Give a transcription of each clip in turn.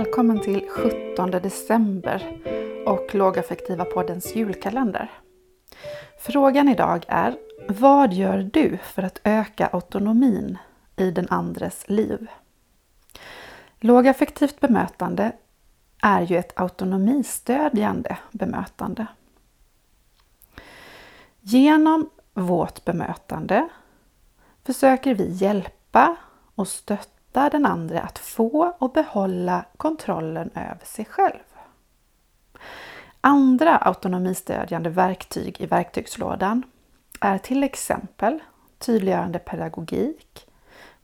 Välkommen till 17 december och Lågaffektiva poddens julkalender. Frågan idag är Vad gör du för att öka autonomin i den andres liv? Lågaffektivt bemötande är ju ett autonomistödjande bemötande. Genom vårt bemötande försöker vi hjälpa och stötta den andra att få och behålla kontrollen över sig själv. Andra autonomistödjande verktyg i verktygslådan är till exempel tydliggörande pedagogik,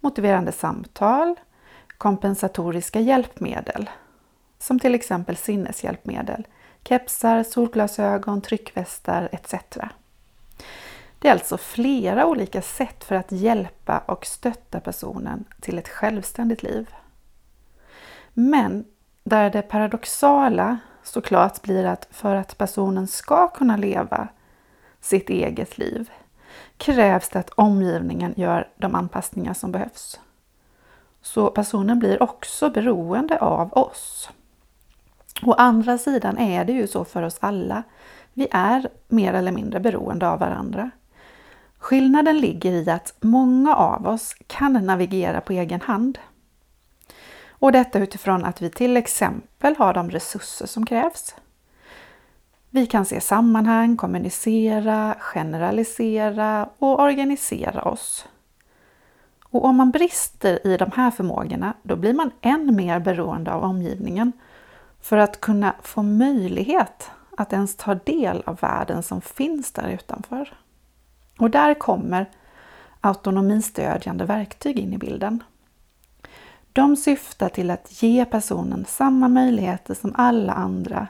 motiverande samtal, kompensatoriska hjälpmedel som till exempel sinneshjälpmedel, kepsar, solglasögon, tryckvästar etc. Det är alltså flera olika sätt för att hjälpa och stötta personen till ett självständigt liv. Men där det paradoxala såklart blir att för att personen ska kunna leva sitt eget liv krävs det att omgivningen gör de anpassningar som behövs. Så personen blir också beroende av oss. Å andra sidan är det ju så för oss alla. Vi är mer eller mindre beroende av varandra. Skillnaden ligger i att många av oss kan navigera på egen hand. Och detta utifrån att vi till exempel har de resurser som krävs. Vi kan se sammanhang, kommunicera, generalisera och organisera oss. Och om man brister i de här förmågorna, då blir man än mer beroende av omgivningen för att kunna få möjlighet att ens ta del av världen som finns där utanför. Och där kommer autonomistödjande verktyg in i bilden. De syftar till att ge personen samma möjligheter som alla andra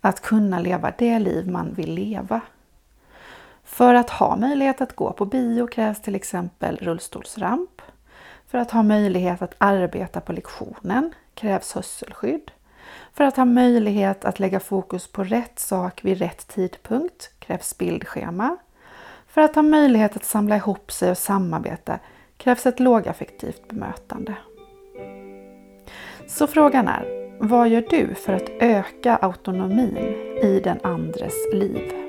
att kunna leva det liv man vill leva. För att ha möjlighet att gå på bio krävs till exempel rullstolsramp. För att ha möjlighet att arbeta på lektionen krävs hörselskydd. För att ha möjlighet att lägga fokus på rätt sak vid rätt tidpunkt krävs bildschema. För att ha möjlighet att samla ihop sig och samarbeta krävs ett lågaffektivt bemötande. Så frågan är, vad gör du för att öka autonomin i den andres liv?